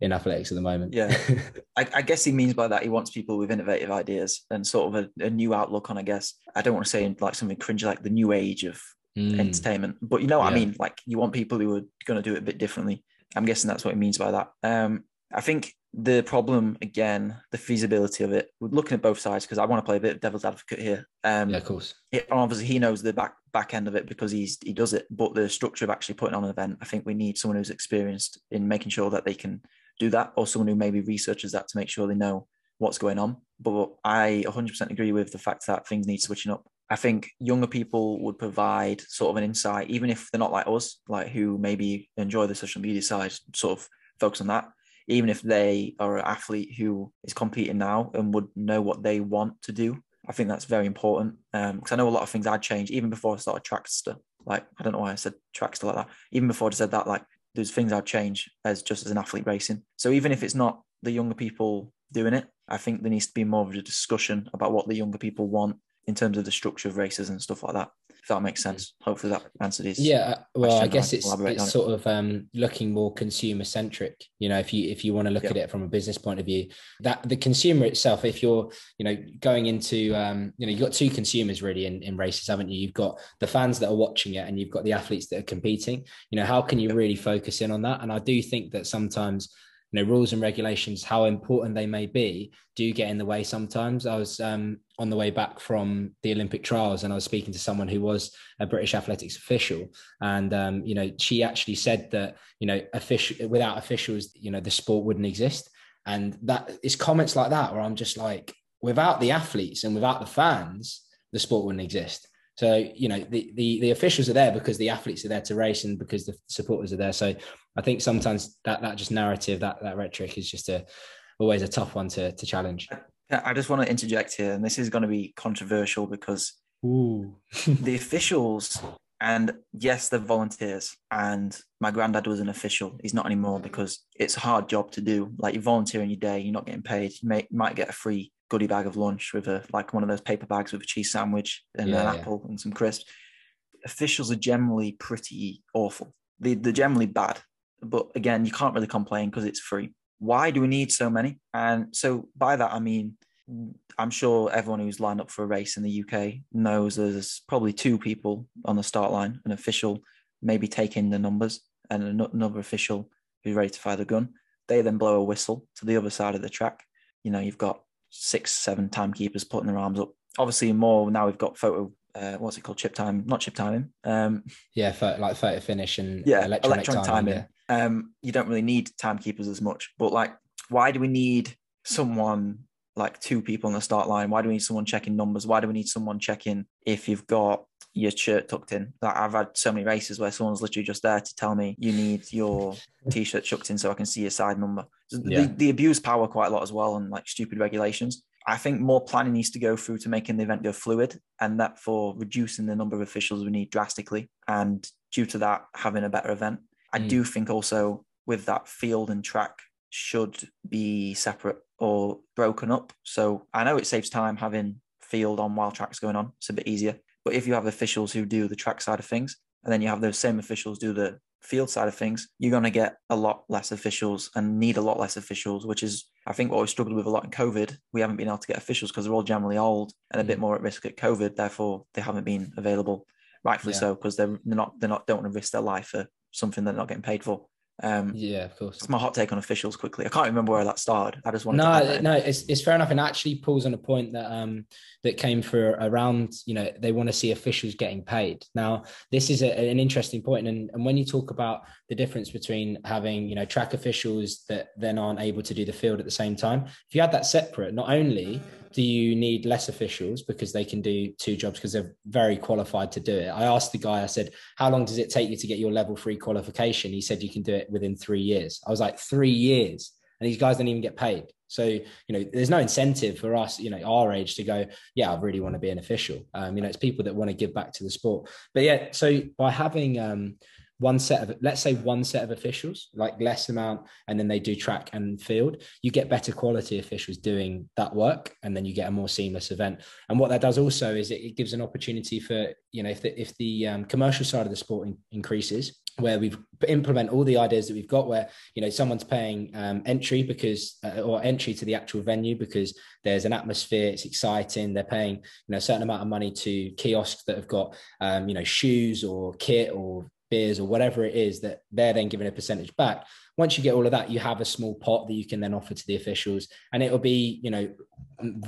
in athletics at the moment. Yeah. [LAUGHS] I, I guess he means by that he wants people with innovative ideas and sort of a, a new outlook on. I guess I don't want to say like something cringy like the new age of Mm, entertainment, but you know what I mean. Like you want people who are going to do it a bit differently. I'm guessing that's what he means by that. Um, I think the problem again, the feasibility of it. We're looking at both sides because I want to play a bit of devil's advocate here. Um, yeah, of course. it, obviously he knows the back back end of it because he's he does it but the structure of actually putting on an event i think we need someone who's experienced in making sure that they can do that or someone who maybe researches that to make sure they know what's going on but i 100% agree with the fact that things need switching up i think younger people would provide sort of an insight even if they're not like us like who maybe enjoy the social media side sort of focus on that even if they are an athlete who is competing now and would know what they want to do I think that's very important um, because I know a lot of things I'd change even before I started Trackstaa. Like I don't know why I said Trackstaa like that. Even before I said that, like there's things I'd change as just as an athlete racing. So even if it's not the younger people doing it, I think there needs to be more of a discussion about what the younger people want in terms of the structure of races and stuff like that. If that makes sense. Hopefully that answered his Yeah, well, I guess I it's it's it. sort of um, looking more consumer centric. You know, if you if you want to look Yeah. at it from a business point of view, that the consumer itself, if you're you know going into um, you know you've got two consumers really in, in races, haven't you? You've got the fans that are watching it, and you've got the athletes that are competing. You know, how can you really focus in on that? And I do think that sometimes you know rules and regulations how important they may be do get in the way sometimes. I was um, on the way back from the olympic trials and i was speaking to someone who was a british athletics official. And um, you know she actually said that you know official without officials you know the sport wouldn't exist. And that it's comments like that where i'm just like without the athletes and without the fans the sport wouldn't exist. So you know the, the the officials are there because the athletes are there to race and because the supporters are there. So I think sometimes that that just narrative, that that rhetoric is just a always a tough one to to challenge. I just want to interject here, and this is going to be controversial because Ooh. [LAUGHS] the officials and yes they're volunteers and my granddad was an official he's not anymore because it's a hard job to do like you're volunteering your day you're not getting paid you may, might get a free goodie bag of lunch with a like one of those paper bags with a cheese sandwich and Yeah, an yeah. apple and some crisps officials are generally pretty awful they, they're generally bad but again you can't really complain because it's free why do we need so many and so by that i mean I'm sure everyone who's lined up for a race in the UK knows there's probably two people on the start line, an official maybe taking the numbers and another official who's ready to fire the gun. They then blow a whistle to the other side of the track. You know, you've got six, seven timekeepers putting their arms up. Obviously, more now we've got photo, uh, what's it called? Chip time, not chip timing. Um, Yeah, photo, like photo finish and yeah, electronic, electronic timing. timing. Um, you don't really need timekeepers as much, but like, why do we need someone like two people on the start line? Why do we need someone checking numbers? Why do we need someone checking if you've got your shirt tucked in? Like I've had so many races where someone's literally just there to tell me you need your t-shirt tucked in so I can see your side number. So Yeah. They, they abuse power quite a lot as well and like stupid regulations. I think more planning needs to go through to making the event go fluid and that for reducing the number of officials we need drastically. And due to that, having a better event. I mm. do think also with that field and track should be separate or broken up. So I know it saves time having field on while tracks going on. It's a bit easier. But if you have officials who do the track side of things, and then you have those same officials do the field side of things, you're going to get a lot less officials and need a lot less officials, which is, I think, what we struggled with a lot in COVID. We haven't been able to get officials because they're all generally old and a bit mm. more at risk at COVID. Therefore, they haven't been available, rightfully yeah. so, because they're, they're not they're not don't want to risk their life for something they're not getting paid for. Um, yeah, of course. It's my hot take on officials quickly. I can't remember where that started. I just want no, no. It's, it's fair enough, and actually pulls on a point that um that came through around. You know, they want to see officials getting paid. Now, this is a, an interesting point, and and when you talk about the difference between having you know track officials that then aren't able to do the field at the same time, if you had that separate, not only do you need less officials because they can do two jobs because they're very qualified to do it? I asked the guy, I said, How long does it take you to get your level three qualification? He said, You can do it within three years. I was like, Three years. And these guys don't even get paid. So, you know, there's no incentive for us, you know, our age to go, yeah, I really want to be an official. Um, you know, it's people that want to give back to the sport. But yeah, so by having um, one set of let's say one set of officials like less amount and then they do track and field you get better quality officials doing that work and then you get a more seamless event. And what that does also is it, gives an opportunity for you know if the if the um, commercial side of the sport in, increases where we've implement all the ideas that we've got where you know someone's paying um, entry because uh, or entry to the actual venue because there's an atmosphere it's exciting they're paying you know a certain amount of money to kiosks that have got um, you know shoes or kit or beers or whatever it is that they're then giving a percentage back. Once you get all of that you have a small pot that you can then offer to the officials and it'll be you know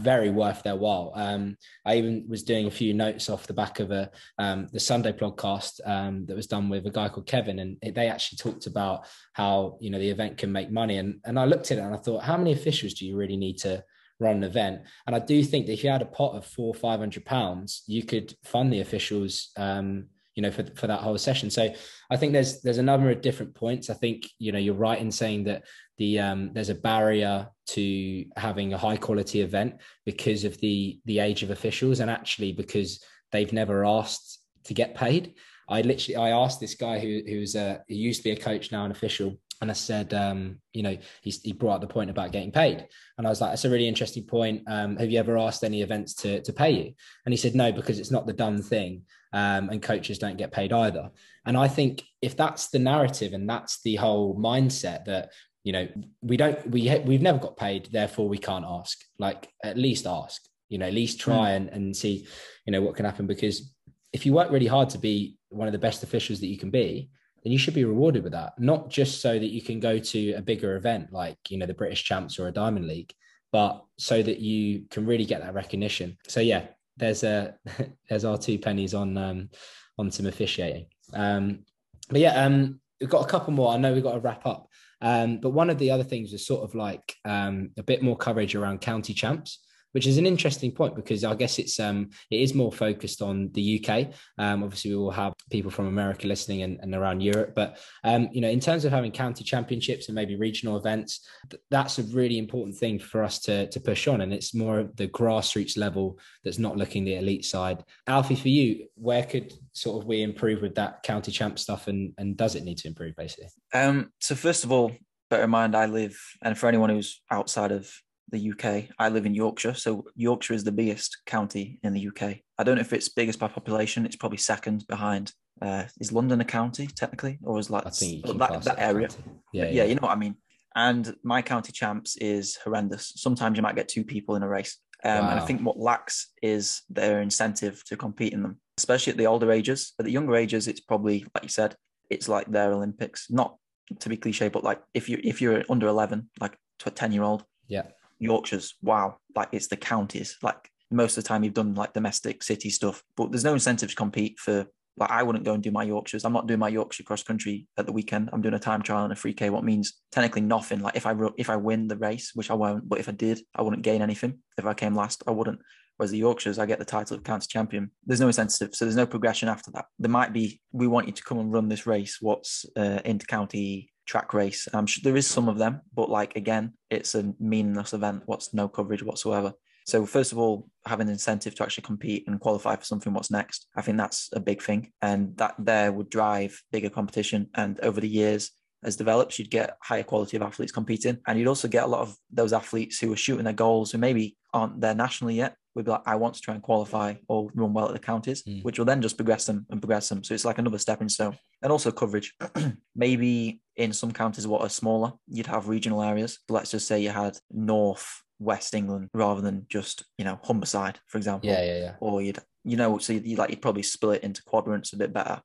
very worth their while. Um, i even was doing a few notes off the back of a um, the sunday podcast um, that was done with a guy called kevin and they actually talked about how you know the event can make money. And and i looked at it and i thought how many officials do you really need to run an event. And I do think that if you had a pot of four, five hundred pounds, you could fund the officials um, you know, for, for that whole session. So I think there's there's a number of different points. I think you know you're right in saying that the um, there's a barrier to having a high quality event because of the the age of officials and actually because they've never asked to get paid. I literally I asked this guy who who's a he used to be a coach now an official and I said, um, you know, he, he brought up the point about getting paid. And I was like, that's a really interesting point. Um, have you ever asked any events to, to pay you? And he said, no, because it's not the done thing. Um, and coaches don't get paid either. And I think if that's the narrative and that's the whole mindset that, you know, we don't, we, we've never got paid, therefore we can't ask, like at least ask, you know, at least try mm. and, and see, you know, what can happen. Because if you work really hard to be one of the best officials that you can be, then you should be rewarded with that. Not just so that you can go to a bigger event like, you know, the British Champs or a Diamond League, but so that you can really get that recognition. So yeah, there's a [LAUGHS] there's our two pennies on um on some officiating. Um but yeah, um we've got a couple more. I know we've got to wrap up. Um, but one of the other things is sort of like um, a bit more coverage around county champs which is an interesting point because I guess it's um it is more focused on the UK. Um, obviously, we will have people from America listening and, and around Europe, but um, you know, in terms of having county championships and maybe regional events, th- that's a really important thing for us to to push on, and it's more of the grassroots level that's not looking the elite side. Alfie, for you, where could sort of we improve with that county champ stuff, and and does it need to improve basically? Um, so first of all, bear in mind I live, and for anyone who's outside of the UK. I live in Yorkshire, so Yorkshire is the biggest county in the UK. I don't know if it's biggest by population. It's probably second behind. Uh, is London a county technically, or is like that, that area? Yeah, yeah, yeah, you know what I mean. And my county champs is horrendous. Sometimes you might get two people in a race, um, wow. and I think what lacks is their incentive to compete in them, especially at the older ages. At the younger ages, it's probably like you said, it's like their Olympics. Not to be cliche, but like if you if you're under eleven, like to a ten year old, yeah, Yorkshire's wow, like it's the counties. Like most of the time you've done like domestic city stuff, but there's no incentive to compete for like I wouldn't go and do my Yorkshires. I'm not doing my Yorkshire cross country at the weekend. I'm doing a time trial and a 3K, what means technically nothing. Like if I if I win the race, which I won't, but if I did, I wouldn't gain anything. If I came last, I wouldn't. Whereas the Yorkshires, I get the title of county champion. There's no incentive, so there's no progression after that. There might be, we want you to come and run this race. What's uh, inter county track race. I'm sure there is some of them, but like again, it's a meaningless event. What's no coverage whatsoever. So first of all, having an incentive to actually compete and qualify for something what's next, I think that's a big thing. And that there would drive bigger competition. And over the years, as develops, you'd get higher quality of athletes competing. And you'd also get a lot of those athletes who are shooting their goals who maybe aren't there nationally yet. Would be like, I want to try and qualify or run well at the counties, mm. which will then just progress them and progress them. So it's like another stepping stone. And also coverage. [CLEARS THROAT] maybe in some counties what are smaller, you'd have regional areas. Let's just say you had North, West England rather than just, you know, Humberside, for example. Yeah, yeah, yeah. Or you'd, you know, so you'd like you'd probably split it into quadrants a bit better.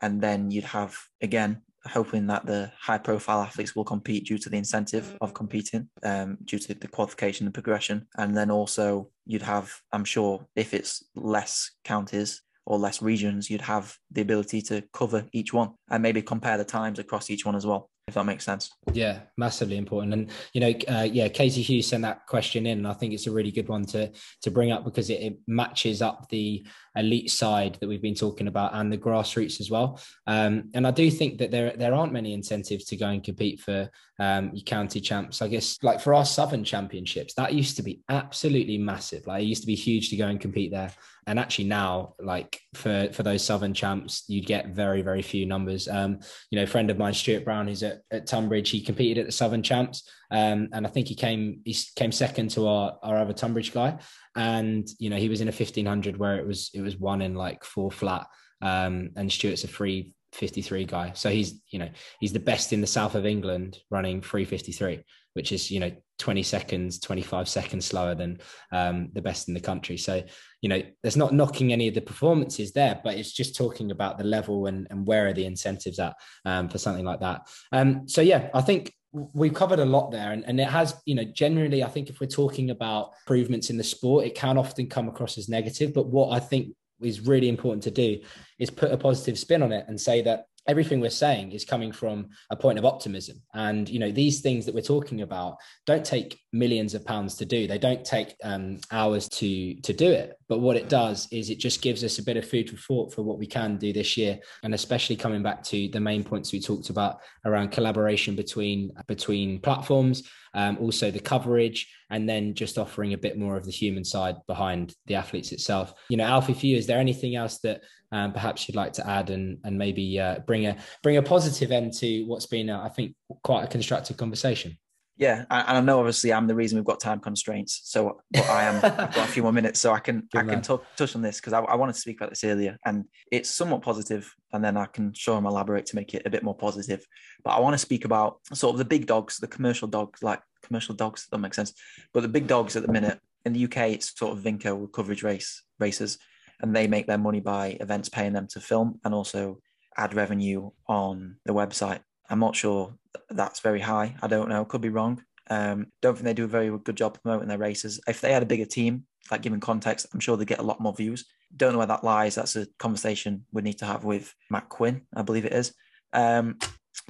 And then you'd have again hoping that the high profile athletes will compete due to the incentive of competing, um, due to the qualification and progression. And then also you'd have, I'm sure, if it's less counties or less regions, you'd have the ability to cover each one and maybe compare the times across each one as well if that makes sense. Yeah, massively important. And you know, uh, yeah, Katie Hughes sent that question in, and I think it's a really good one to to bring up because it, it matches up the elite side that we've been talking about and the grassroots as well. Um, and I do think that there there aren't many incentives to go and compete for um, your county champs. I guess like for our Southern Championships, that used to be absolutely massive. Like it used to be huge to go and compete there. And actually now, like for for those Southern champs, you'd get very very few numbers. Um, you know, friend of mine, Stuart Brown, who's at, at Tonbridge, he competed at the Southern champs, um, and I think he came he came second to our our other Tunbridge guy, and you know he was in a fifteen hundred where it was it was one in like four flat, um, and Stuart's a free 53 guy. So he's, you know, he's the best in the south of England running 353, which is, you know, 20 seconds, 25 seconds slower than um, the best in the country. So, you know, there's not knocking any of the performances there, but it's just talking about the level and, and where are the incentives at um, for something like that. Um, so, yeah, I think we've covered a lot there and, and it has you know generally i think if we're talking about improvements in the sport it can often come across as negative but what i think is really important to do is put a positive spin on it and say that everything we're saying is coming from a point of optimism. And you know these things that we're talking about don't take millions of pounds to do. They don't take um, hours to to do it. But what it does is it just gives us a bit of food for thought for what we can do this year. And especially coming back to the main points we talked about around collaboration between between platforms um, also the coverage and then just offering a bit more of the human side behind the athletes itself you know alfie for you is there anything else that um, perhaps you'd like to add and and maybe uh, bring a bring a positive end to what's been, uh, I think, quite a constructive conversation. Yeah, and I know obviously I'm the reason we've got time constraints. So, but I am I've got a few more [LAUGHS] minutes, so I can Good I man. can talk, touch on this because I, I, wanted to speak about this earlier, and it's somewhat positive, and then I can show and elaborate to make it a bit more positive. But I want to speak about sort of the big dogs, the commercial dogs, like commercial dogs. That makes sense. But the big dogs at the minute in the UK, it's sort of Vinco coverage race races and they make their money by events paying them to film and also ad revenue on the website. I'm not sure that's very high. I don't know. Could be wrong. Um, don't think they do a very good job promoting their races. If they had a bigger team, like giving context, I'm sure they get a lot more views. Don't know where that lies. That's a conversation we need to have with Matt Quinn, I believe it is. Um,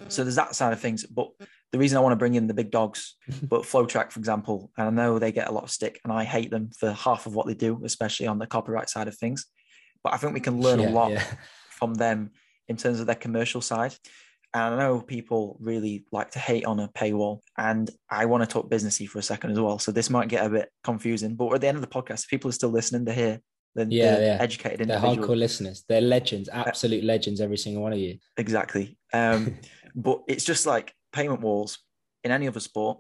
so there's that side of things. But the reason I want to bring in the big dogs, [LAUGHS] but FloTrack, for example, and I know they get a lot of stick, and I hate them for half of what they do, especially on the copyright side of things. But I think we can learn yeah, a lot yeah. from them in terms of their commercial side. And I know people really like to hate on a paywall, and I want to talk businessy for a second as well. So this might get a bit confusing, but at the end of the podcast, if people are still listening to hear then yeah, yeah. educated They're hardcore listeners. They're legends, absolute uh, legends, every single one of you. Exactly. Um, [LAUGHS] but it's just like payment walls in any other sport.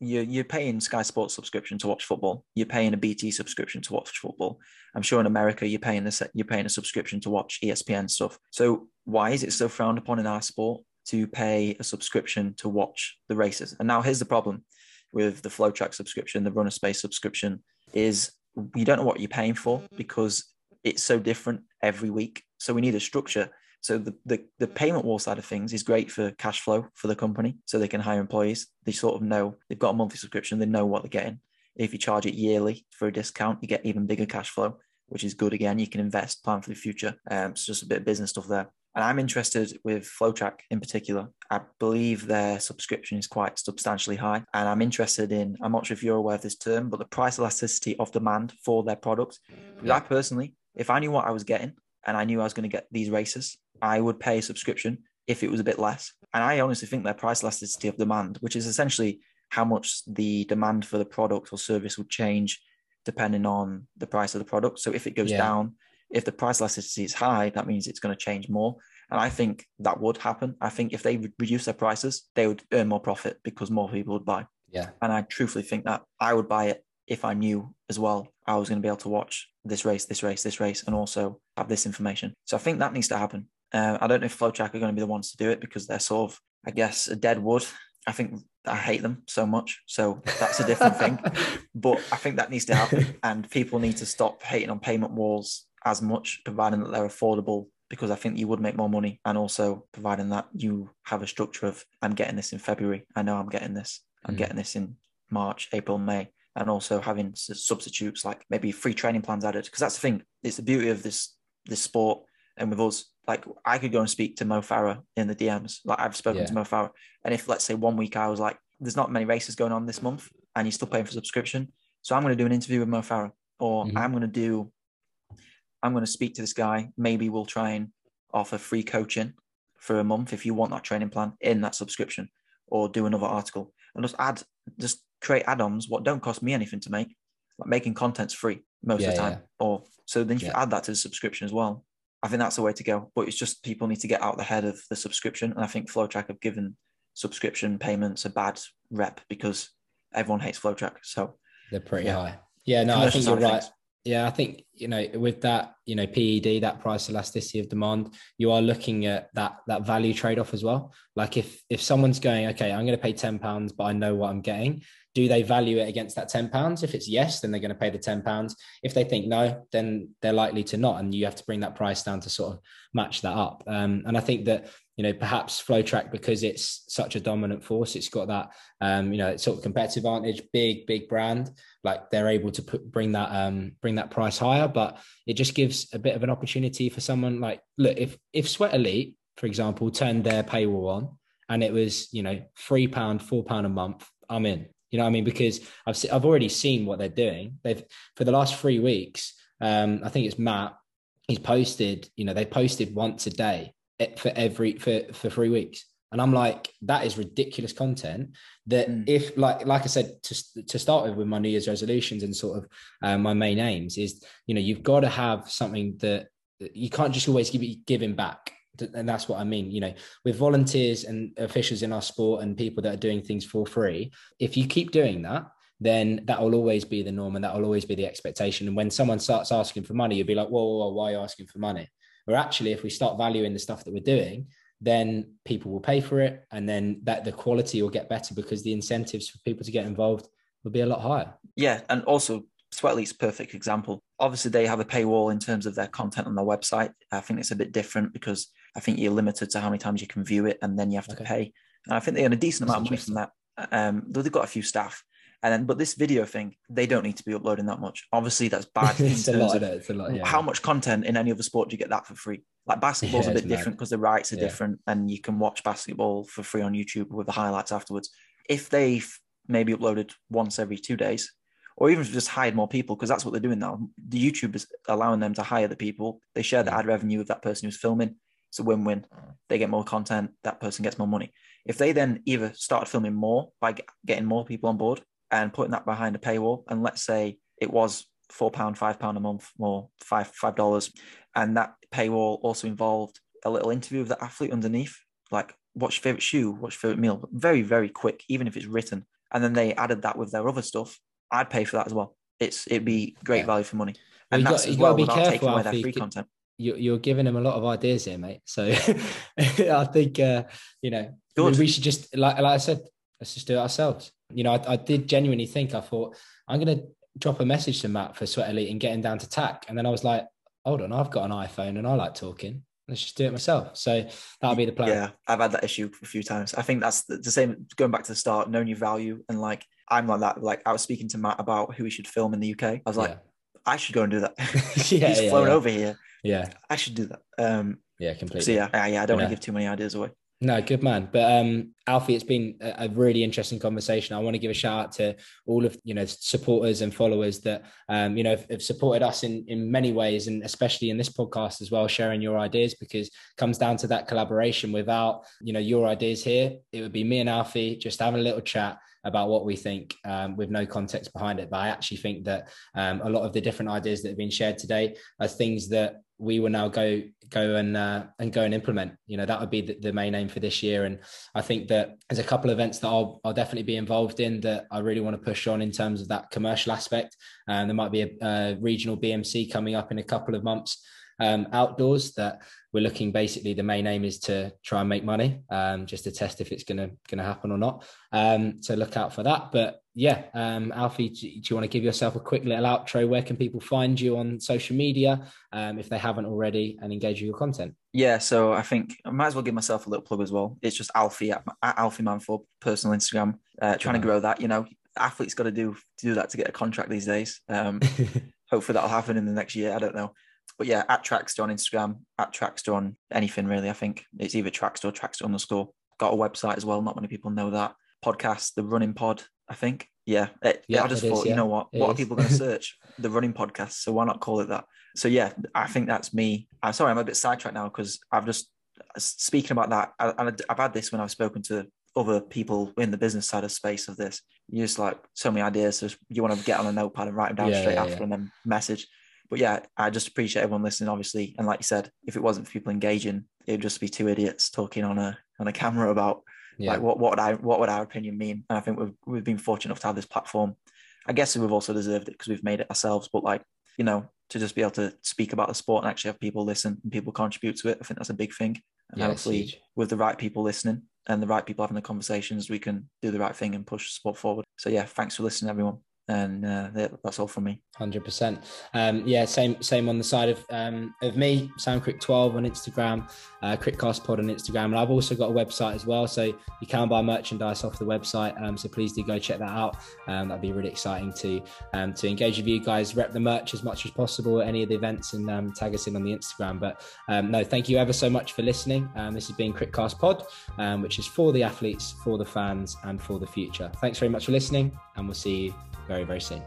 You're, you're paying Sky Sports subscription to watch football. You're paying a BT subscription to watch football. I'm sure in America you're paying a you're paying a subscription to watch ESPN stuff. So why is it so frowned upon in our sport to pay a subscription to watch the races? And now here's the problem with the FloTrack subscription, the RunnerSpace subscription, is you don't know what you're paying for because it's so different every week. So we need a structure so the, the, the payment wall side of things is great for cash flow for the company, so they can hire employees. They sort of know they've got a monthly subscription, they know what they're getting. If you charge it yearly for a discount, you get even bigger cash flow, which is good. Again, you can invest, plan for the future. Um, it's just a bit of business stuff there. And I'm interested with FloTrack in particular. I believe their subscription is quite substantially high. And I'm interested in, I'm not sure if you're aware of this term, but the price elasticity of demand for their products. Because I personally, if I knew what I was getting and I knew I was going to get these races, I would pay a subscription if it was a bit less. And I honestly think their price elasticity of demand, which is essentially how much the demand for the product or service would change depending on the price of the product. So if it goes Yeah. down, if the price elasticity is high, that means it's going to change more. And I think that would happen. I think if they reduce their prices, they would earn more profit because more people would buy. Yeah. And I truthfully think that I would buy it if I knew as well I was going to be able to watch this race, this race, this race, and also have this information. So I think that needs to happen. Uh, I don't know if FloTrack are going to be the ones to do it because they're sort of, I guess, a dead wood. I think I hate them so much. So that's a different thing. [LAUGHS] But I think that needs to happen. And people need to stop hating on payment walls as much, providing that they're affordable, because I think you would make more money. And also providing that you have a structure of, I'm getting this in February. I know I'm getting this. I'm Mm. getting this in March, April, May. And also having substitutes like maybe free training plans added. Because that's the thing. It's the beauty of this this sport. And with us, like I could go and speak to Mo Farah in the DMs. Like I've spoken Yeah. to Mo Farah. And if let's say one week I was like, there's not many races going on this month and you're still paying for subscription. So I'm going to do an interview with Mo Farah or Mhm. I'm going to do, I'm going to speak to this guy. Maybe we'll try and offer free coaching for a month if you want that training plan in that subscription or do another article and just add, just create add-ons what don't cost me anything to make. Like making content's free most Yeah, of the time. yeah. Or so then you Yeah. add that to the subscription as well. I think that's the way to go. But it's just people need to get out the head of the subscription. And I think FloTrack have given subscription payments a bad rep because everyone hates FloTrack. So They're pretty Yeah. high. Yeah, no, I think you're right. things. Yeah, I think you know with that, you know, PED, that price elasticity of demand, you are looking at that that value trade off as well. Like if if someone's going, okay, I'm going to pay ten pounds, but I know what I'm getting. Do they value it against that ten pounds? If it's yes, then they're going to pay the ten pounds. If they think no, then they're likely to not, and you have to bring that price down to sort of match that up. Um, and I think that you know perhaps FloTrack because it's such a dominant force, it's got that um, you know sort of competitive advantage, big big brand like they're able to put bring that um bring that price higher. But it just gives a bit of an opportunity for someone like look if if sweat elite for example turned their paywall on and it was you know three pound four pound a month i'm in. You know what i mean? Because i've se- i've already seen what they're doing. They've for the last three weeks um i think it's matt he's posted you know they posted once a day for every for for three weeks. And i'm like that is ridiculous content that Mm. if like like i said to, to start with with my new year's resolutions and sort of um, my main aims is you know you've got to have something that that you can't just always give giving back. And that's what i mean you know with volunteers and officials in our sport and people that are doing things for free if you keep doing that then that will always be the norm and that will always be the expectation. And when someone starts asking for money you'll be like whoa, whoa, whoa why are you asking for money or actually if we start valuing the stuff that we're doing then people will pay for it and then that the quality will get better because the incentives for people to get involved will be a lot higher yeah, and also Sweat Elite's perfect example. Obviously, they have a paywall in terms of their content on their website. I think it's a bit different because I think you're limited to how many times you can view it, and then you have to Okay. pay. And I think they earn a decent That's amount of money from that. Um, though they've got a few staff, and then but this video thing, they don't need to be uploading that much. Obviously, that's [LAUGHS] bad. it's a lot of of it it's a lot yeah how much content in any other sport do you get that for free? Like basketball's Yeah, a bit different because the rights are Yeah. different, and you can watch basketball for free on YouTube with the highlights afterwards. If they've maybe uploaded once every two days, or even just hired more people, because that's what they're doing now. The YouTube is allowing them to hire the people. They share the mm. ad revenue with that person who's filming. It's a win-win. They get more content. That person gets more money. If they then either start filming more by getting more people on board and putting that behind a paywall, and let's say it was four pound, five pound a month, more, five five dollars, and that paywall also involved a little interview of the athlete underneath, like what's your favorite shoe, what's your favorite meal, very very quick, even if it's written, and then they added that with their other stuff. I'd pay for that as well. It's it'd be great Yeah. value for money, and you that's got- as well be without careful, taking away their free content. you, you're giving them a lot of ideas here mate so [LAUGHS] i think uh you know Good. we should just like, like i said let's just do it ourselves you know I, I did genuinely think i thought i'm gonna drop a message to matt for sweat elite and get him down to tack and then i was like hold on i've got an iphone and i like talking let's just do it myself so that'll be the plan Yeah, I've had that issue a few times. I think that's the, the same. Going back to the start, knowing your value, and like I'm like that. Like I was speaking to Matt about who he should film in the UK. I was like, I should go and do that. [LAUGHS] [LAUGHS] yeah He's yeah, flown yeah. over here. yeah I should do that. Um, yeah completely so yeah, yeah, yeah, I don't want to give too many ideas away. No, good man. But um, Alfie, it's been a, really interesting conversation. I want to give a shout out to all of you know supporters and followers that um, you know have, have, supported us in in many ways, and especially in this podcast as well, sharing your ideas because comes down to that collaboration. Without you know your ideas here, it would be me and Alfie just having a little chat about what we think um, with no context behind it. But I actually think that um, a lot of the different ideas that have been shared today are things that we will now go go and uh, and go and implement. You know that would be the, the, main aim for this year, and I think that there's a couple of events that I'll, I'll definitely be involved in that I really want to push on in terms of that commercial aspect. And um, there might be a, a regional BMC coming up in a couple of months um, outdoors that we're looking basically the main aim is to try and make money um, just to test if it's gonna gonna happen or not. Um, so look out for that. But yeah um, alfie do, do, you want to give yourself a quick little outro? Where can people find you on social media um, if they haven't already and engage with your content? Yeah so i think i might as well give myself a little plug as well. It's just alfie at, at alfie man for personal instagram uh, trying yeah. to grow that you know. Athletes got to do to do that to get a contract these days. Um, [LAUGHS] hopefully that'll happen in the next year i don't know but yeah, at Trackstaa on Instagram, at Trackstaa on anything really. I think it's either Trackstaa or Trackstaa underscore. Got a website as well. Not many people know that. Podcast, the Running Pod. I think. Yeah. Eh, it, yeah I just thought, is, yeah. you know what? It what is. are people going [LAUGHS] to search? the Running Podcast. So why not call it that? So yeah, I think that's me. I'm sorry, I'm a bit sidetracked now because I've just speaking about that. I, I've had this when I've spoken to other people in the business side of space of this. You just like so many ideas. So you want to get on a notepad and write them down yeah, straight after and then message but yeah, I just appreciate everyone listening, obviously. And like you said, if it wasn't for people engaging, it would just be two idiots talking on a on a camera about yeah. like what what would I what would our opinion mean? And I think we've we've been fortunate enough to have this platform. I guess we've also deserved it because we've made it ourselves. But like you know, to just be able to speak about the sport and actually have people listen and people contribute to it, I think that's a big thing. And yeah, hopefully, with the right people listening and the right people having the conversations, we can do the right thing and push the sport forward. So yeah, thanks for listening, everyone and uh, that's all from me. Hundred percent. Um, yeah, same same on the side of um, of me. SamCrick12 on Instagram, uh, Crickcast Pod on Instagram, and I've also got a website as well. So you can buy merchandise off the website. Um, so please do go check that out. Um, that'd be really exciting to um, to engage with you guys. Rep the merch as much as possible at any of the events and um, tag us in on the Instagram. But um, no, thank you ever so much for listening. Um, this has been Crickcast Pod, um, which is for the athletes, for the fans, and for the future. Thanks very much for listening, and we'll see you very, very soon.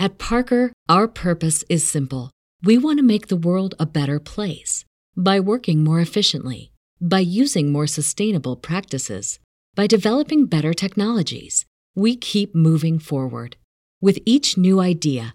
At Parker, our purpose is simple. We want to make the world a better place by working more efficiently, by using more sustainable practices, by developing better technologies. We keep moving forward. With each new idea,